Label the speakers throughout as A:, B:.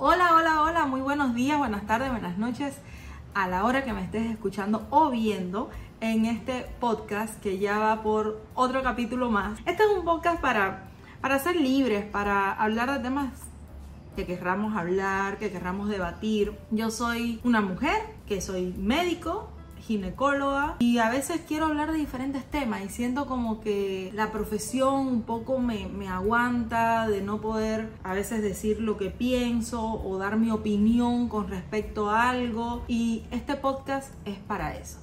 A: Hola, hola, hola, muy buenos días, buenas tardes, buenas noches a la hora que me estés escuchando o viendo en este podcast que ya va por otro capítulo más. Este es un podcast para, para ser libres, para hablar de temas que querramos hablar, que querramos debatir. Yo soy una mujer, que soy médico, ginecóloga y a veces quiero hablar de diferentes temas y siento como que la profesión un poco me, me, aguanta de no poder a veces decir lo que pienso o dar mi opinión con respecto a algo y este podcast es para eso,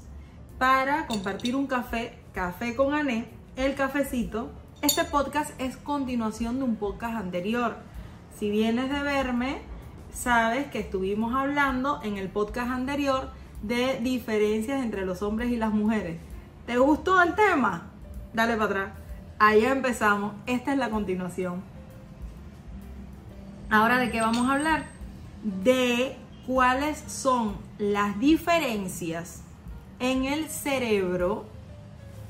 A: para compartir un café, café con Ané, el cafecito. Este podcast es continuación de un podcast anterior. Si vienes de verme, sabes que estuvimos hablando en el podcast anterior de diferencias entre los hombres y las mujeres. ¿Te gustó el tema? Dale para atrás. Ahí empezamos. Esta es la continuación. Ahora, ¿de qué vamos a hablar? De cuáles son las diferencias en el cerebro,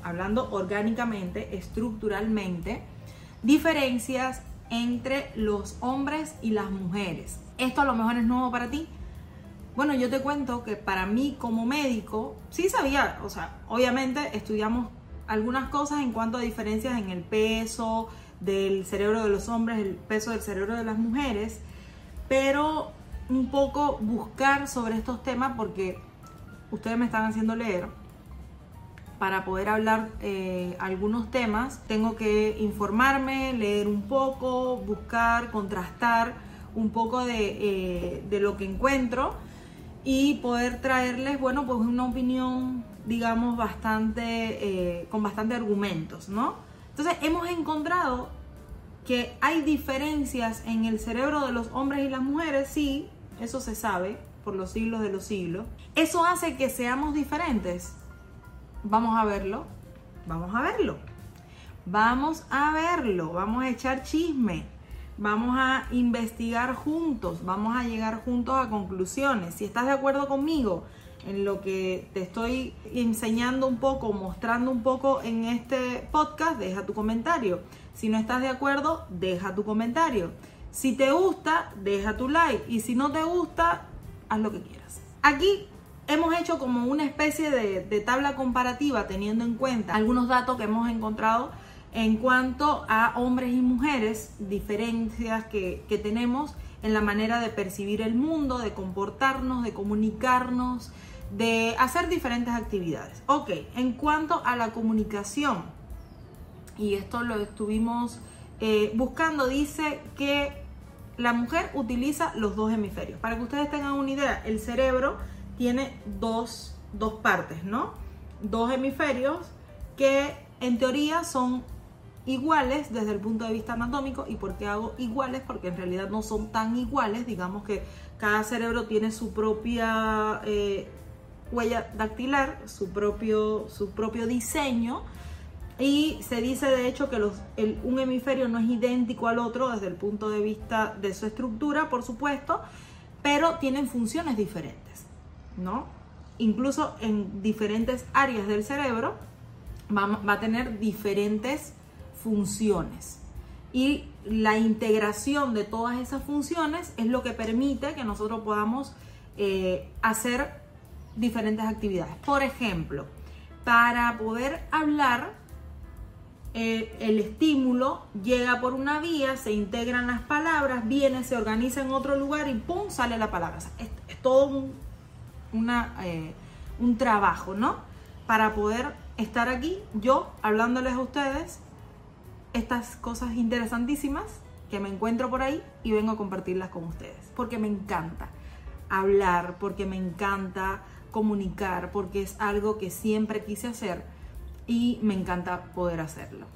A: hablando orgánicamente, estructuralmente, diferencias entre los hombres y las mujeres. Esto a lo mejor es nuevo para ti, bueno, yo te cuento que para mí como médico, sí sabía, o sea, obviamente estudiamos algunas cosas en cuanto a diferencias en el peso del cerebro de los hombres, el peso del cerebro de las mujeres, pero un poco buscar sobre estos temas porque ustedes me están haciendo leer. Para poder hablar eh, algunos temas, tengo que informarme, leer un poco, buscar, contrastar un poco de, eh, de lo que encuentro y poder traerles, bueno, pues una opinión, digamos, bastante, eh, con bastante argumentos, ¿no? Entonces hemos encontrado que hay diferencias en el cerebro de los hombres y las mujeres, sí, eso se sabe por los siglos de los siglos. Eso hace que seamos diferentes. Vamos a verlo, vamos a verlo. Vamos a verlo, vamos a echar chisme vamos a investigar juntos, vamos a llegar juntos a conclusiones. Si estás de acuerdo conmigo en lo que te estoy enseñando un poco, mostrando un poco en este podcast, deja tu comentario. Si no estás de acuerdo, deja tu comentario. Si te gusta, deja tu like. Y si no te gusta, haz lo que quieras. Aquí hemos hecho como una especie de, de tabla comparativa teniendo en cuenta algunos datos que hemos encontrado en cuanto a hombres y mujeres, diferencias que, tenemos en la manera de percibir el mundo, de comportarnos, de comunicarnos, de hacer diferentes actividades. Ok, en cuanto a la comunicación, y esto lo estuvimos eh, buscando, dice que la mujer utiliza los dos hemisferios. Para que ustedes tengan una idea, el cerebro tiene dos, dos partes, ¿no? Dos hemisferios que en teoría son iguales desde el punto de vista anatómico. ¿Y por qué hago iguales? Porque en realidad no son tan iguales. Digamos que cada cerebro tiene su propia eh, huella dactilar, su propio, su propio diseño. Y se dice de hecho que los, un hemisferio no es idéntico al otro desde el punto de vista de su estructura, por supuesto, pero tienen funciones diferentes, ¿no? Incluso en diferentes áreas del cerebro va, va a tener diferentes funciones. Y la integración de todas esas funciones es lo que permite que nosotros podamos eh, hacer diferentes actividades. Por ejemplo, para poder hablar, eh, el estímulo llega por una vía, se integran las palabras, viene, se organiza en otro lugar y ¡pum! sale la palabra. es, todo un, eh, un trabajo, ¿no? Para poder estar aquí, yo hablándoles a ustedes estas cosas interesantísimas que me encuentro por ahí y vengo a compartirlas con ustedes. Porque me encanta hablar, porque me encanta comunicar, porque es algo que siempre quise hacer y me encanta poder hacerlo.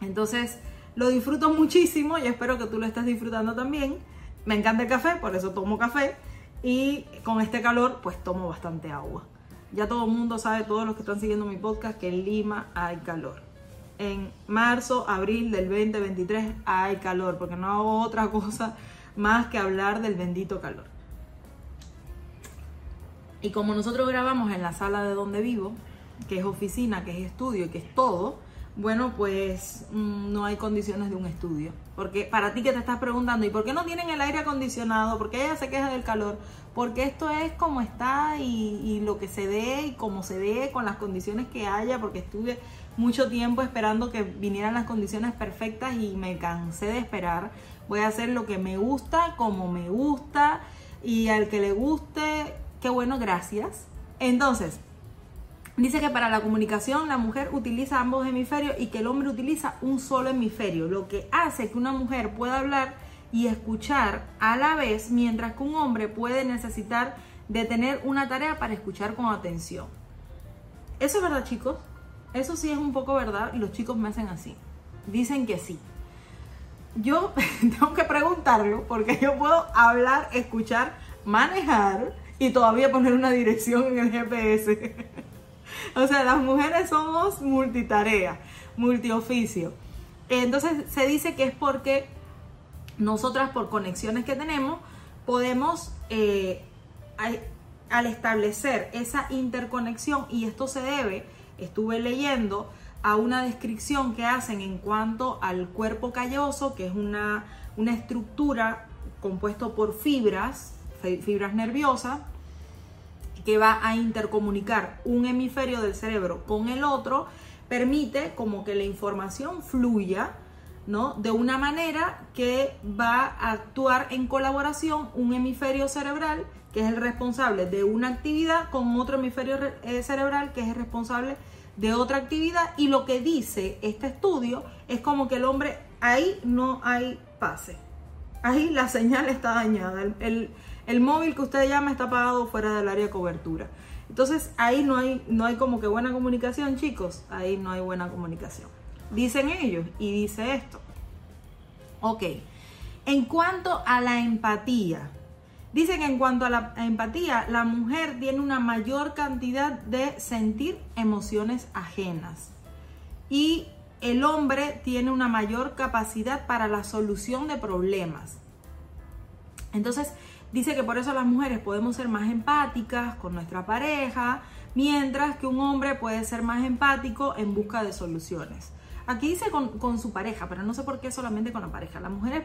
A: Entonces, lo disfruto muchísimo y espero que tú lo estés disfrutando también. Me encanta el café, por eso tomo café. Y con este calor, pues tomo bastante agua. Ya todo el mundo sabe, todos los que están siguiendo mi podcast, que en Lima hay calor en marzo, abril del 2023 hay calor, porque no hago otra cosa más que hablar del bendito calor. Y como nosotros grabamos en la sala de donde vivo, que es oficina, que es estudio y que es todo, bueno, pues mm, no hay condiciones de un estudio. Porque para ti que te estás preguntando, ¿y por qué no tienen el aire acondicionado? ¿Por qué ella se queja del calor? Porque esto es como está y, y lo que se ve y como se ve con las condiciones que haya, porque estuve mucho tiempo esperando que vinieran las condiciones perfectas y me cansé de esperar. Voy a hacer lo que me gusta, como me gusta y al que le guste, qué bueno, gracias. Entonces, Dice que para la comunicación la mujer utiliza ambos hemisferios y que el hombre utiliza un solo hemisferio, lo que hace que una mujer pueda hablar y escuchar a la vez, mientras que un hombre puede necesitar de tener una tarea para escuchar con atención. ¿Eso es verdad, chicos? Eso sí es un poco verdad y los chicos me hacen así. Dicen que sí. Yo tengo que preguntarlo porque yo puedo hablar, escuchar, manejar y todavía poner una dirección en el GPS. o sea, las mujeres somos multitarea, multioficio. Entonces se dice que es porque nosotras por conexiones que tenemos podemos eh, al establecer esa interconexión y esto se debe, estuve leyendo a una descripción que hacen en cuanto al cuerpo calloso, que es una, una estructura compuesto por fibras, fibras nerviosas, que va a intercomunicar un hemisferio del cerebro con el otro, permite como que la información fluya, ¿no? De una manera que va a actuar en colaboración un hemisferio cerebral que es el responsable de una actividad con otro hemisferio eh, cerebral que es el responsable de otra actividad y lo que dice este estudio es como que el hombre ahí no hay pase. Ahí la señal está dañada. el, el móvil que usted llama está apagado fuera del área de cobertura. Entonces ahí no hay, no hay como que buena comunicación, chicos. Ahí no hay buena comunicación. Dicen ellos y dice esto. Ok. En cuanto a la empatía, dicen que en cuanto a la empatía, la mujer tiene una mayor cantidad de sentir emociones ajenas. Y el hombre tiene una mayor capacidad para la solución de problemas. Entonces, Dice que por eso las mujeres podemos ser más empáticas con nuestra pareja, mientras que un hombre puede ser más empático en busca de soluciones. Aquí dice con, su pareja, pero no sé por qué solamente con la pareja. Las mujeres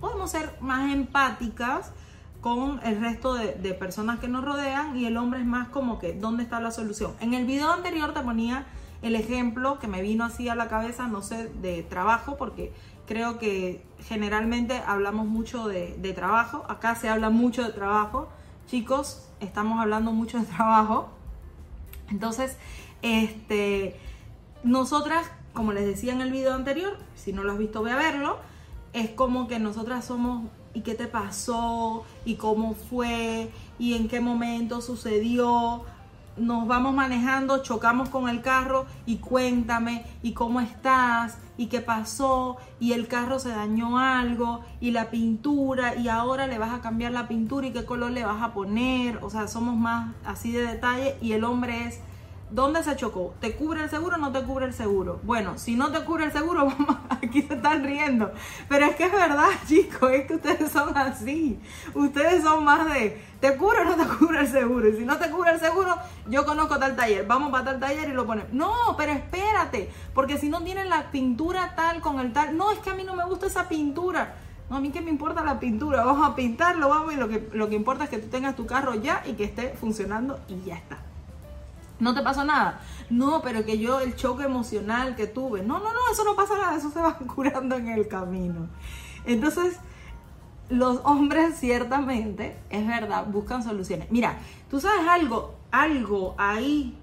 A: podemos ser más empáticas con el resto de, de, personas que nos rodean y el hombre es más como que, ¿dónde está la solución? En el video anterior te ponía el ejemplo que me vino así a la cabeza, no sé, de trabajo, porque Creo que generalmente hablamos mucho de, trabajo. Acá se habla mucho de trabajo. Chicos, estamos hablando mucho de trabajo. Entonces, este, nosotras, como les decía en el video anterior, si no lo has visto, ve a verlo. Es como que nosotras somos y qué te pasó y cómo fue y en qué momento sucedió nos vamos manejando, chocamos con el carro y cuéntame y cómo estás y qué pasó y el carro se dañó algo y la pintura y ahora le vas a cambiar la pintura y qué color le vas a poner, o sea, somos más así de detalle y el hombre es ¿Dónde se chocó? ¿Te cubre el seguro o no te cubre el seguro? Bueno, si no te cubre el seguro, vamos, aquí se están riendo. Pero es que es verdad, chicos, es que ustedes son así. Ustedes son más de, ¿te cubre o no te cubre el seguro? Y si no te cubre el seguro, yo conozco tal taller. Vamos para tal taller y lo ponemos. No, pero espérate, porque si no tienen la pintura tal con el tal, no, es que a mí no me gusta esa pintura. No, a mí qué me importa la pintura, vamos a pintarlo, vamos, y lo que, lo que importa es que tú tengas tu carro ya y que esté funcionando y ya está. ¿No te pasó nada? No, pero que yo el choque emocional que tuve. No, no, no, eso no pasa nada, eso se va curando en el camino. Entonces, los hombres ciertamente, es verdad, buscan soluciones. Mira, tú sabes algo, algo ahí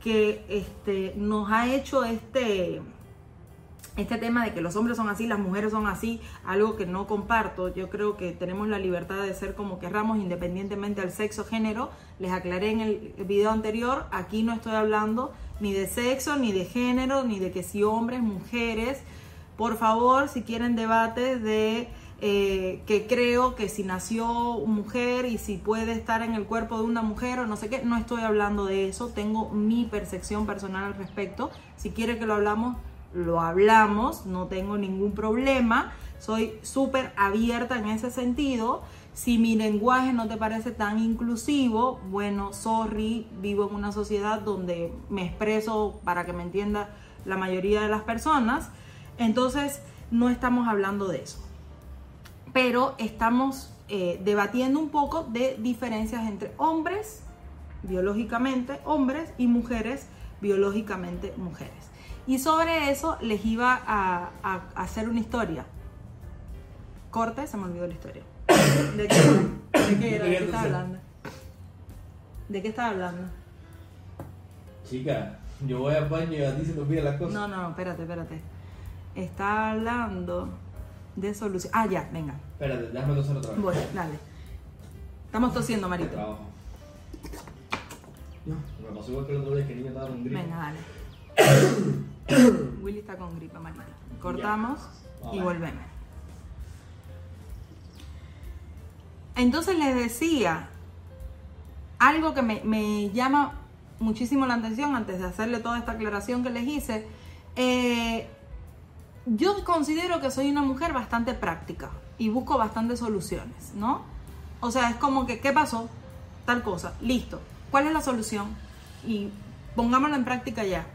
A: que este, nos ha hecho este, este tema de que los hombres son así, las mujeres son así, algo que no comparto. Yo creo que tenemos la libertad de ser como querramos, independientemente del sexo, género. Les aclaré en el video anterior, aquí no estoy hablando ni de sexo, ni de género, ni de que si hombres, mujeres. Por favor, si quieren debates de eh, que creo que si nació mujer y si puede estar en el cuerpo de una mujer o no sé qué, no estoy hablando de eso. Tengo mi percepción personal al respecto. Si quiere que lo hablamos, lo hablamos, no tengo ningún problema, soy súper abierta en ese sentido. Si mi lenguaje no te parece tan inclusivo, bueno, sorry, vivo en una sociedad donde me expreso para que me entienda la mayoría de las personas. Entonces, no estamos hablando de eso. Pero estamos eh, debatiendo un poco de diferencias entre hombres, biológicamente hombres, y mujeres, biológicamente mujeres. Y sobre eso les iba a, hacer una historia. Corte, se me olvidó la historia. ¿De qué, de qué era? ¿De qué estaba hablando? ¿De qué estaba hablando?
B: Chica, yo voy al baño y a ti se te olvida las cosas.
A: No, no, espérate, espérate. Está hablando de solución. Ah, ya, venga.
B: Espérate, déjame toser otra vez.
A: Bueno, dale. Estamos tosiendo, Marito.
B: Trabajo. No, me pasó igual que el otro día que el niño estaba con gripe.
A: Venga, dale. Willy está con gripe, Marito. Cortamos y volvemos. Entonces les decía, algo que me, me, llama muchísimo la atención antes de hacerle toda esta aclaración que les hice, eh, yo considero que soy una mujer bastante práctica y busco bastantes soluciones, ¿no? O sea, es como que, ¿qué pasó? Tal cosa, listo. ¿Cuál es la solución? Y pongámoslo en práctica ya.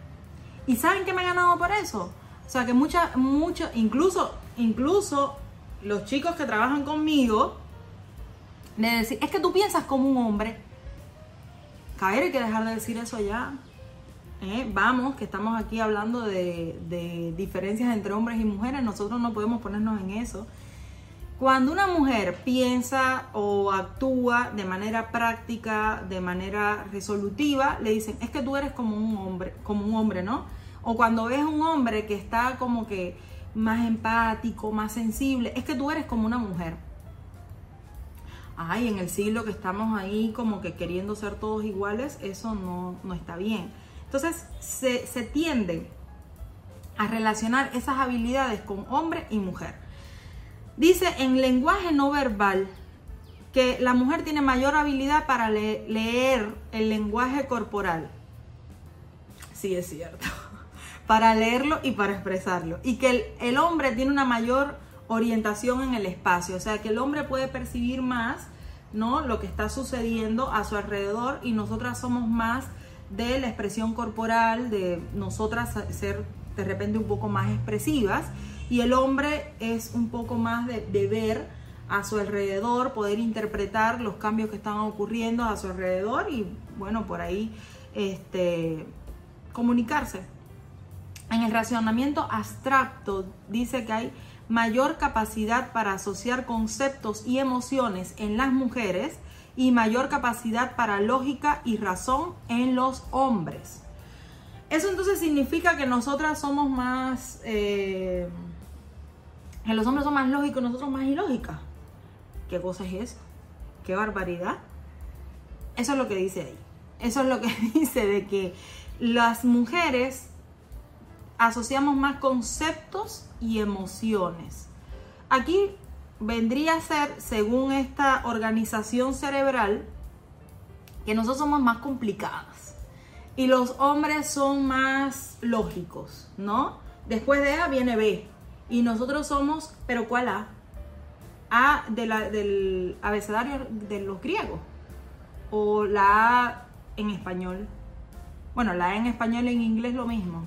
A: ¿Y saben qué me he ganado por eso? O sea, que mucha, mucho, incluso, incluso los chicos que trabajan conmigo, de decir, es que tú piensas como un hombre. Caer, hay que dejar de decir eso ya. ¿eh? vamos, que estamos aquí hablando de, diferencias entre hombres y mujeres, nosotros no podemos ponernos en eso. Cuando una mujer piensa o actúa de manera práctica, de manera resolutiva, le dicen, es que tú eres como un hombre, como un hombre, ¿no? O cuando ves un hombre que está como que más empático, más sensible, es que tú eres como una mujer. Ay, en el siglo que estamos ahí como que queriendo ser todos iguales, eso no, no está bien. Entonces se, se tiende a relacionar esas habilidades con hombre y mujer. Dice en lenguaje no verbal que la mujer tiene mayor habilidad para leer el lenguaje corporal. Sí, es cierto. Para leerlo y para expresarlo. Y que el, el, hombre tiene una mayor orientación en el espacio. O sea, que el hombre puede percibir más ¿no? lo que está sucediendo a su alrededor y nosotras somos más de la expresión corporal, de nosotras ser de repente un poco más expresivas y el hombre es un poco más de, ver a su alrededor, poder interpretar los cambios que están ocurriendo a su alrededor y bueno, por ahí este, comunicarse. En el racionamiento abstracto dice que hay mayor capacidad para asociar conceptos y emociones en las mujeres y mayor capacidad para lógica y razón en los hombres. Eso entonces significa que nosotras somos más, eh, que los hombres son más lógicos, nosotros más ilógicas. ¿Qué cosa es eso? ¿Qué barbaridad? Eso es lo que dice ahí. Eso es lo que dice de que las mujeres asociamos más conceptos y emociones. Aquí vendría a ser, según esta organización cerebral, que nosotros somos más complicadas y los hombres son más lógicos, ¿no? Después de A viene B y nosotros somos, pero ¿cuál A? A de la, del abecedario de los griegos o la A en español. Bueno, la A en español y en inglés lo mismo.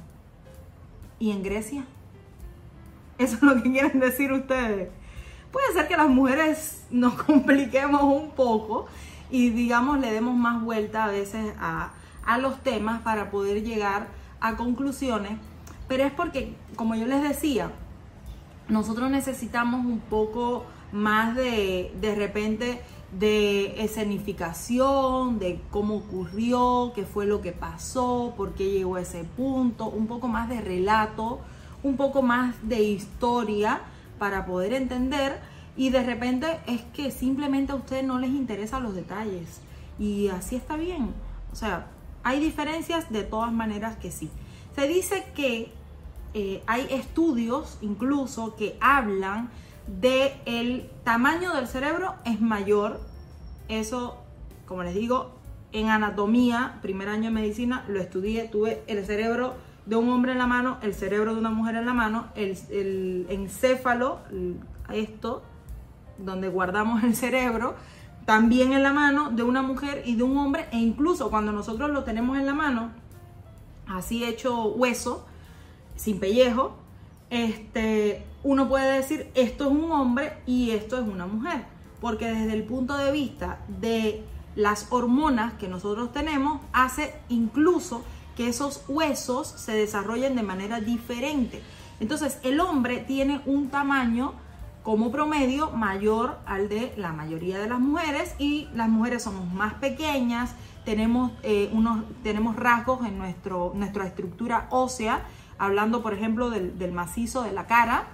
A: ¿Y en Grecia? Eso es lo que quieren decir ustedes puede ser que las mujeres nos compliquemos un poco y digamos le demos más vuelta a veces a, los temas para poder llegar a conclusiones, pero es porque, como yo les decía, nosotros necesitamos un poco más de, de repente, de escenificación, de cómo ocurrió, qué fue lo que pasó, por qué llegó a ese punto, un poco más de relato, un poco más de historia para poder entender y de repente es que simplemente a ustedes no les interesan los detalles y así está bien. O sea, hay diferencias de todas maneras que sí. Se dice que eh, hay estudios incluso que hablan de el tamaño del cerebro es mayor. Eso, como les digo, en anatomía, primer año de medicina, lo estudié, tuve el cerebro de un hombre en la mano, el cerebro de una mujer en la mano, el, encéfalo, esto, donde guardamos el cerebro, también en la mano de una mujer y de un hombre, e incluso cuando nosotros lo tenemos en la mano, así hecho hueso, sin pellejo, este, uno puede decir esto es un hombre y esto es una mujer, porque desde el punto de vista de las hormonas que nosotros tenemos, hace incluso que esos huesos se desarrollen de manera diferente. Entonces, el hombre tiene un tamaño como promedio mayor al de la mayoría de las mujeres y las mujeres somos más pequeñas, tenemos, eh, unos, tenemos rasgos en nuestro, nuestra estructura ósea, hablando por ejemplo del, macizo de la cara,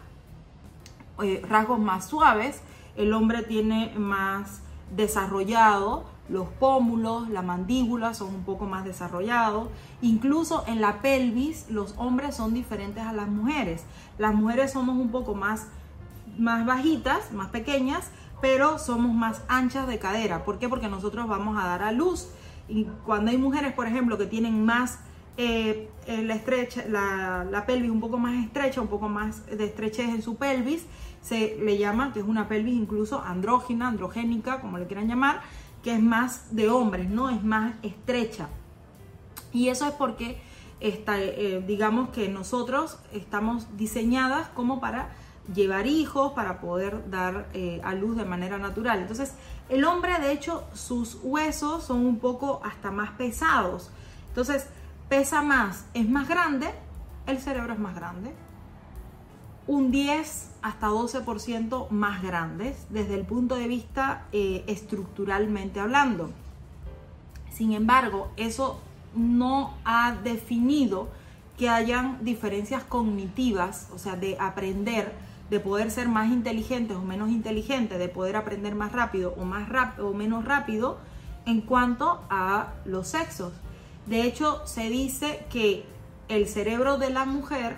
A: eh, rasgos más suaves, el hombre tiene más desarrollado los pómulos, la mandíbula son un poco más desarrollados. Incluso en la pelvis los hombres son diferentes a las mujeres. Las mujeres somos un poco más, más bajitas, más pequeñas, pero somos más anchas de cadera. ¿Por qué? Porque nosotros vamos a dar a luz. Y cuando hay mujeres, por ejemplo, que tienen más eh, eh, la, estrecha, la, pelvis un poco más estrecha, un poco más de estrechez en su pelvis, se le llama que es una pelvis incluso andrógina, androgénica, como le quieran llamar, que es más de hombres, ¿no? Es más estrecha. Y eso es porque está, eh, digamos que nosotros estamos diseñadas como para llevar hijos, para poder dar a luz de manera natural. Entonces, el hombre, de hecho, sus huesos son un poco hasta más pesados. Entonces, pesa más, es más grande, el cerebro es más grande. Un 10 hasta 12% más grandes desde el punto de vista eh, estructuralmente hablando. Sin embargo, eso no ha definido que hayan diferencias cognitivas, o sea, de aprender de poder ser más inteligentes o menos inteligentes, de poder aprender más rápido o, más rápido o menos rápido en cuanto a los sexos. De hecho, se dice que el cerebro de la mujer,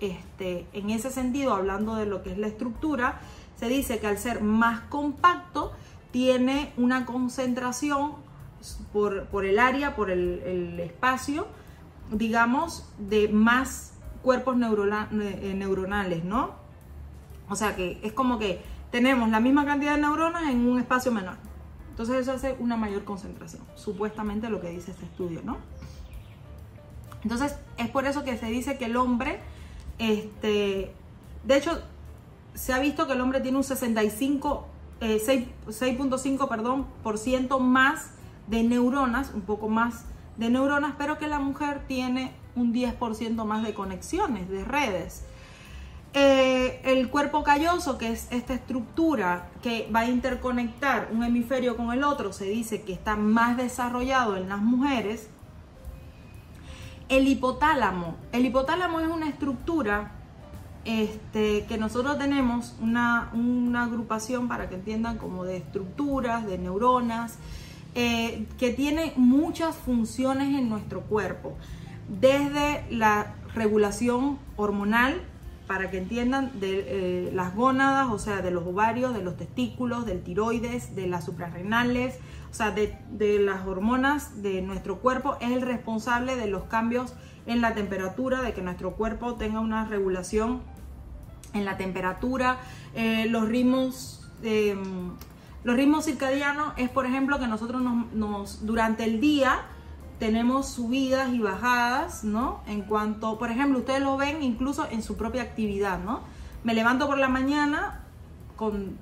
A: este, en ese sentido, hablando de lo que es la estructura, se dice que al ser más compacto, tiene una concentración por, el área, por el, espacio, digamos, de más cuerpos eh, neuronales, ¿no? O sea que es como que tenemos la misma cantidad de neuronas en un espacio menor. Entonces eso hace una mayor concentración, supuestamente lo que dice este estudio, ¿no? Entonces es por eso que se dice que el hombre, este, de hecho, se ha visto que el hombre tiene un 65, 6.5, eh, perdón, por ciento más de neuronas, un poco más de neuronas, pero que la mujer tiene un 10% más de conexiones, de redes. Eh, el cuerpo calloso, que es esta estructura que va a interconectar un hemisferio con el otro, se dice que está más desarrollado en las mujeres. El hipotálamo. El hipotálamo es una estructura este, que nosotros tenemos una, agrupación, para que entiendan, como de estructuras, de neuronas, eh, que tiene muchas funciones en nuestro cuerpo. Desde la regulación hormonal, para que entiendan, de eh, las gónadas, o sea, de los ovarios, de los testículos, del tiroides, de las suprarrenales, o sea, de, las hormonas de nuestro cuerpo, es el responsable de los cambios en la temperatura, de que nuestro cuerpo tenga una regulación en la temperatura, eh, los ritmos... Em, los ritmos circadianos es, por ejemplo, que nosotros nos durante el día tenemos subidas y bajadas, ¿no? En cuanto, por ejemplo, ustedes lo ven incluso en su propia actividad, ¿no? Me levanto por la mañana,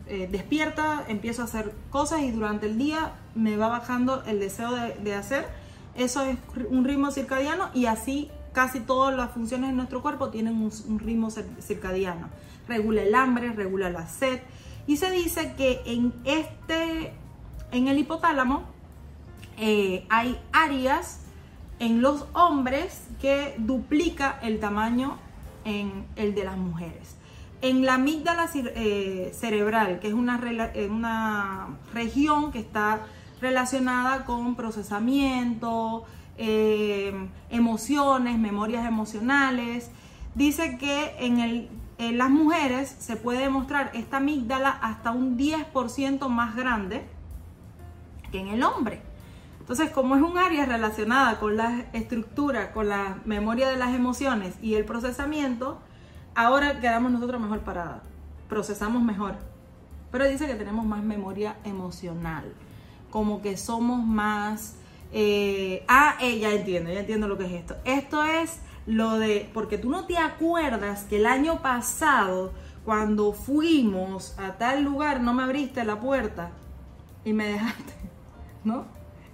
A: eh, despierta, empiezo a hacer cosas y durante el día me va bajando el deseo de, hacer. Eso es un ritmo circadiano y así casi todas las funciones de nuestro cuerpo tienen un, ritmo circadiano. Regula el hambre, regula la sed. Y se dice que en este, en el hipotálamo, eh, hay áreas en los hombres que duplica el tamaño en el de las mujeres. En la amígdala eh, cerebral, que es una, eh, una, región que está relacionada con procesamiento, emociones, memorias emocionales, dice que en, el, en las mujeres se puede demostrar esta amígdala hasta un 10% más grande que en el hombre. Entonces, como es un área relacionada con la estructura, con la memoria de las emociones y el procesamiento, ahora quedamos nosotros mejor paradas, procesamos mejor. Pero dice que tenemos más memoria emocional, como que somos más... Eh, ah, eh, ya entiendo, ya entiendo lo que es esto. Esto es lo de, porque tú no te acuerdas que el año pasado, cuando fuimos a tal lugar, no me abriste la puerta y me dejaste, ¿no?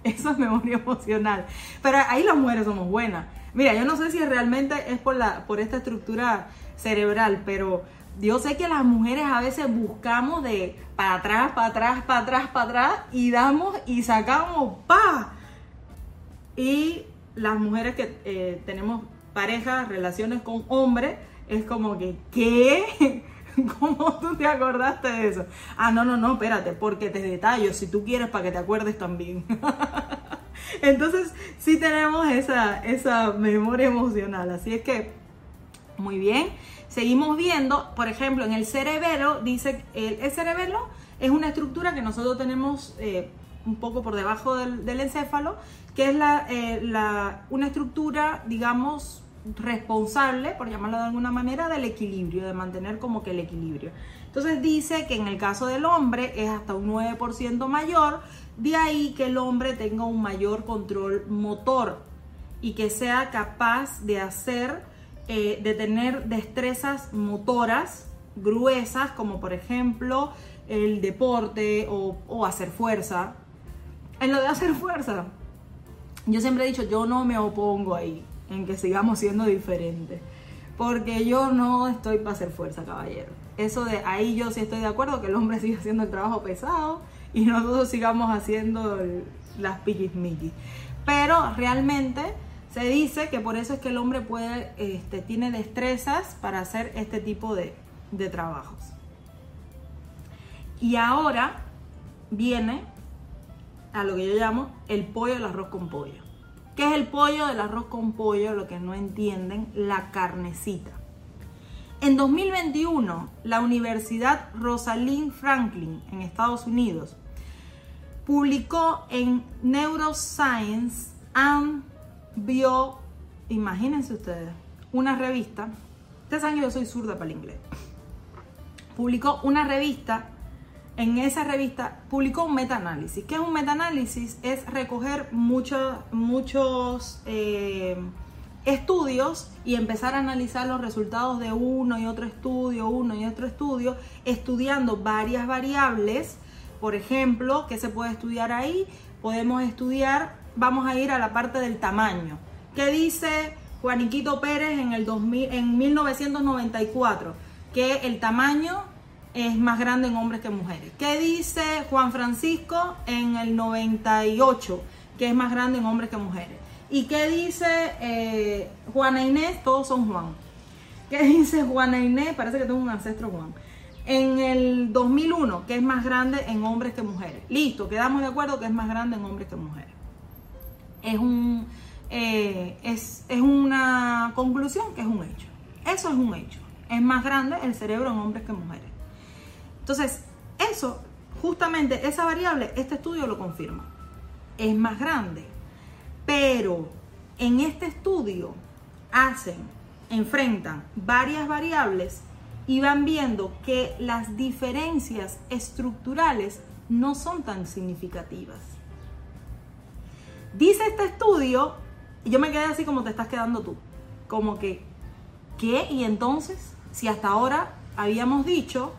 A: Eso es memoria emocional. Pero ahí las mujeres somos buenas. Mira, yo no sé si realmente es por, la, por esta estructura cerebral, pero yo sé que las mujeres a veces buscamos de para atrás, para atrás, para atrás, para atrás y damos y sacamos pa. Y las mujeres que eh, tenemos parejas, relaciones con hombres, es como que, ¿qué? ¿Cómo tú te acordaste de eso? Ah, no, no, no, espérate, porque te detallo si tú quieres para que te acuerdes también. Entonces, sí tenemos esa, esa memoria emocional. Así es que, muy bien. Seguimos viendo, por ejemplo, en el cerebelo, dice, el, el cerebelo es una estructura que nosotros tenemos eh, un poco por debajo del, encéfalo, que es eh, la, una estructura, digamos, responsable, por llamarlo de alguna manera, del equilibrio, de mantener como que el equilibrio. Entonces dice que en el caso del hombre es hasta un 9% mayor, de ahí que el hombre tenga un mayor control motor y que sea capaz de hacer, eh, de tener destrezas motoras gruesas, como por ejemplo el deporte o, hacer fuerza. En lo de hacer fuerza, yo siempre he dicho, yo no me opongo ahí en que sigamos siendo diferentes. Porque yo no estoy para hacer fuerza, caballero. Eso de ahí yo sí estoy de acuerdo que el hombre siga haciendo el trabajo pesado y nosotros sigamos haciendo las piquismiquis. Pero realmente se dice que por eso es que el hombre puede, este, tiene destrezas para hacer este tipo de, de trabajos. Y ahora viene a lo que yo llamo el pollo del arroz con pollo. ¿Qué es el pollo del arroz con pollo? Lo que no entienden, la carnecita. En 2021, la Universidad Rosalind Franklin en Estados Unidos publicó en Neuroscience and Bio, imagínense ustedes, una revista. Ustedes saben que yo soy zurda para el inglés. Publicó una revista en esa revista publicó un metaanálisis. ¿Qué es un metaanálisis? Es recoger muchos eh, estudios y empezar a analizar los resultados de uno y otro estudio, uno y otro estudio, estudiando varias variables. Por ejemplo, ¿qué se puede estudiar ahí? Podemos estudiar, vamos a ir a la parte del tamaño. ¿Qué dice Juaniquito Pérez en, el 2000, en 1994? Que el tamaño es más grande en hombres que mujeres. ¿Qué dice Juan Francisco en el 98? Que es más grande en hombres que mujeres. ¿Y qué dice eh, Juana Inés? Todos son Juan. ¿Qué dice Juana Inés? Parece que tengo un ancestro Juan. En el 2001, que es más grande en hombres que mujeres. Listo, quedamos de acuerdo que es más grande en hombres que mujeres. Es, un, eh, es, es una conclusión que es un hecho. Eso es un hecho. Es más grande el cerebro en hombres que mujeres. Entonces, eso, justamente esa variable, este estudio lo confirma. Es más grande. Pero en este estudio hacen, enfrentan varias variables y van viendo que las diferencias estructurales no son tan significativas. Dice este estudio, y yo me quedé así como te estás quedando tú, como que, ¿qué? Y entonces, si hasta ahora habíamos dicho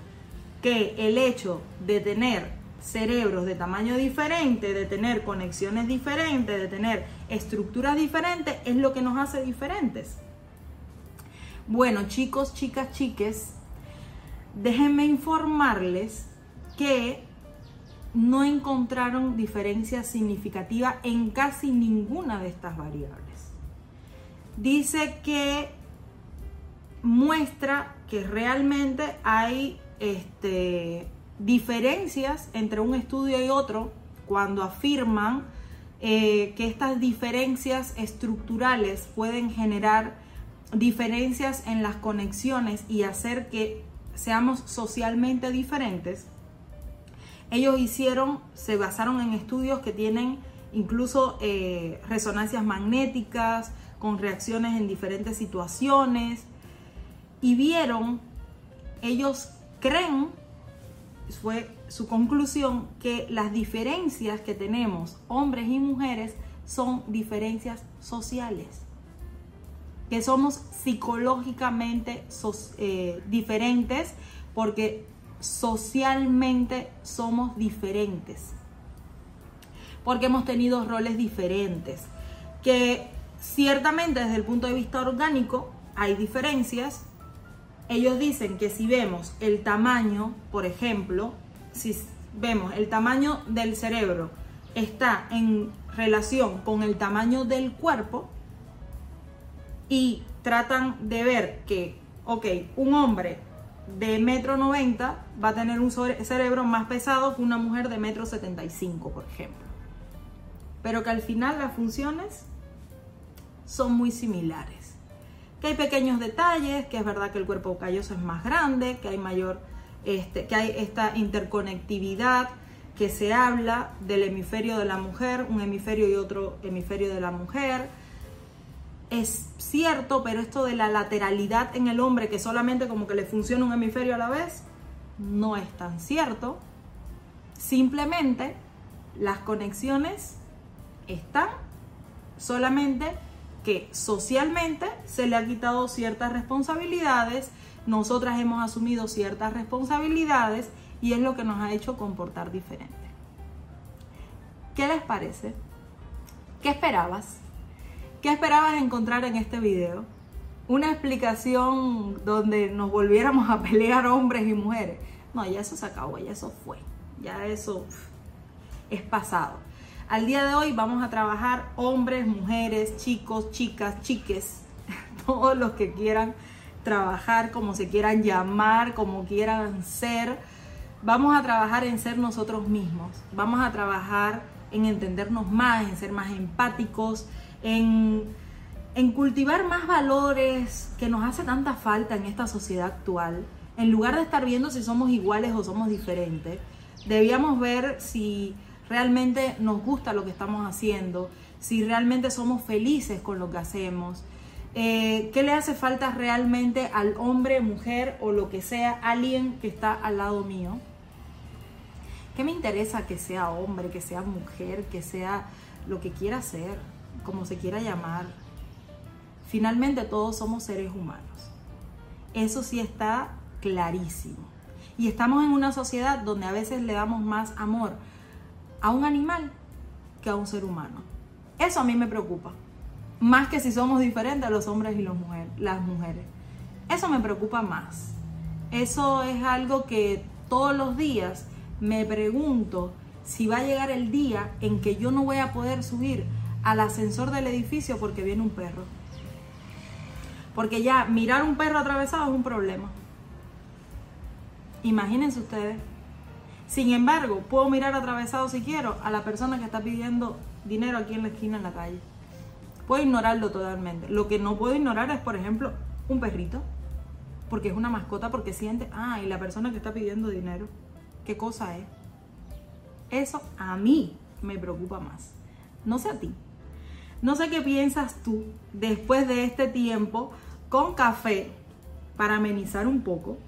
A: que el hecho de tener cerebros de tamaño diferente, de tener conexiones diferentes, de tener estructuras diferentes, es lo que nos hace diferentes. Bueno, chicos, chicas, chiques, déjenme informarles que no encontraron diferencia significativa en casi ninguna de estas variables. Dice que muestra que realmente hay este, diferencias entre un estudio y otro cuando afirman eh, que estas diferencias estructurales pueden generar diferencias en las conexiones y hacer que seamos socialmente diferentes. Ellos hicieron, se basaron en estudios que tienen incluso eh, resonancias magnéticas con reacciones en diferentes situaciones y vieron ellos creen, fue su conclusión, que las diferencias que tenemos hombres y mujeres son diferencias sociales. que somos psicológicamente eh, diferentes porque socialmente somos diferentes, porque hemos tenido roles diferentes, que ciertamente desde el punto de vista orgánico hay diferencias. Ellos dicen que si vemos el tamaño, por ejemplo, si vemos el tamaño del cerebro está en relación con el tamaño del cuerpo y tratan de ver que, ok, un hombre de metro 90 va a tener un cerebro más pesado que una mujer de metro 75, por ejemplo. Pero que al final las funciones son muy similares. Que hay pequeños detalles, que es verdad que el cuerpo calloso es más grande, que hay mayor, este, que hay esta interconectividad, que se habla del hemisferio de la mujer, un hemisferio y otro hemisferio de la mujer. Es cierto, pero esto de la lateralidad en el hombre, que solamente como que le funciona un hemisferio a la vez, no es tan cierto. Simplemente las conexiones están, solamente que socialmente se le ha quitado ciertas responsabilidades, nosotras hemos asumido ciertas responsabilidades y es lo que nos ha hecho comportar diferente. ¿Qué les parece? ¿Qué esperabas? ¿Qué esperabas encontrar en este video? Una explicación donde nos volviéramos a pelear hombres y mujeres. No, ya eso se acabó, ya eso fue. Ya eso es pasado. Al día de hoy vamos a trabajar hombres, mujeres, chicos, chicas, chiques, todos los que quieran trabajar, como se quieran llamar, como quieran ser Vamos a trabajar en ser nosotros mismos, vamos a trabajar en entendernos más, en ser más empáticos, en, cultivar más valores que nos hace tanta falta en esta sociedad actual. En lugar de estar viendo si somos iguales o somos diferentes, debíamos ver si realmente nos gusta lo que estamos haciendo, si realmente somos felices con lo que hacemos, eh, qué le hace falta realmente al hombre, mujer o lo que sea, alguien que está al lado mío. ¿Qué me interesa que sea hombre, que sea mujer, que sea lo que quiera ser, como se quiera llamar? Finalmente todos somos seres humanos. Eso sí está clarísimo. Y estamos en una sociedad donde a veces le damos más amor a un animal que a un ser humano. Eso a mí me preocupa. Más que si somos diferentes los hombres y las mujeres. Eso me preocupa más. Eso es algo que todos los días me pregunto si va a llegar el día en que yo no voy a poder subir al ascensor del edificio porque viene un perro. Porque ya mirar un perro atravesado es un problema. Imagínense ustedes. Sin embargo, puedo mirar atravesado si quiero a la persona que está pidiendo dinero aquí en la esquina en la calle. Puedo ignorarlo totalmente. Lo que no puedo ignorar es, por ejemplo, un perrito. Porque es una mascota, porque siente, ah, y la persona que está pidiendo dinero qué cosa es. Eso a mí me preocupa más. No sé a ti. No sé qué piensas tú después de este tiempo con café para amenizar un poco.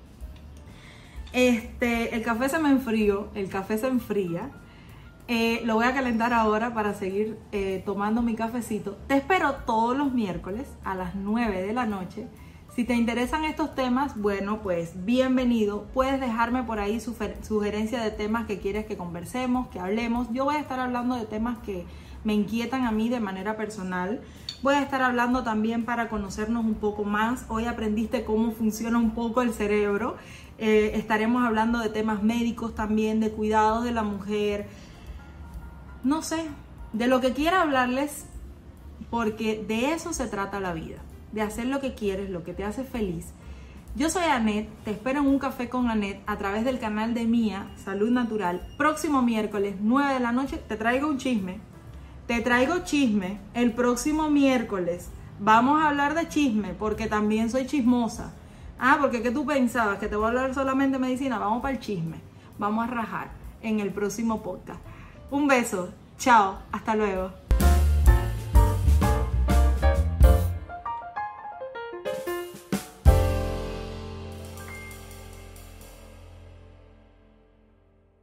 A: Este, el café se me enfrió, el café se enfría. Eh, lo voy a calentar ahora para seguir eh, tomando mi cafecito. Te espero todos los miércoles a las 9 de la noche si te interesan estos temas, bueno, pues bienvenido. Puedes dejarme por ahí sugerencia de temas que quieres que conversemos, que hablemos. Yo voy a estar hablando de temas que me inquietan a mí de manera personal. Voy a estar hablando también para conocernos un poco más. Hoy aprendiste cómo funciona un poco el cerebro. Eh, estaremos hablando de temas médicos también, de cuidados de la mujer. No sé, de lo que quiera hablarles, porque de eso se trata la vida de hacer lo que quieres, lo que te hace feliz. Yo soy Anet, te espero en un café con Anet a través del canal de Mía, Salud Natural. Próximo miércoles, 9 de la noche, te traigo un chisme. Te traigo chisme el próximo miércoles. Vamos a hablar de chisme porque también soy chismosa. Ah, porque ¿qué tú pensabas? ¿Que te voy a hablar solamente de medicina? Vamos para el chisme. Vamos a rajar en el próximo podcast. Un beso. Chao. Hasta luego.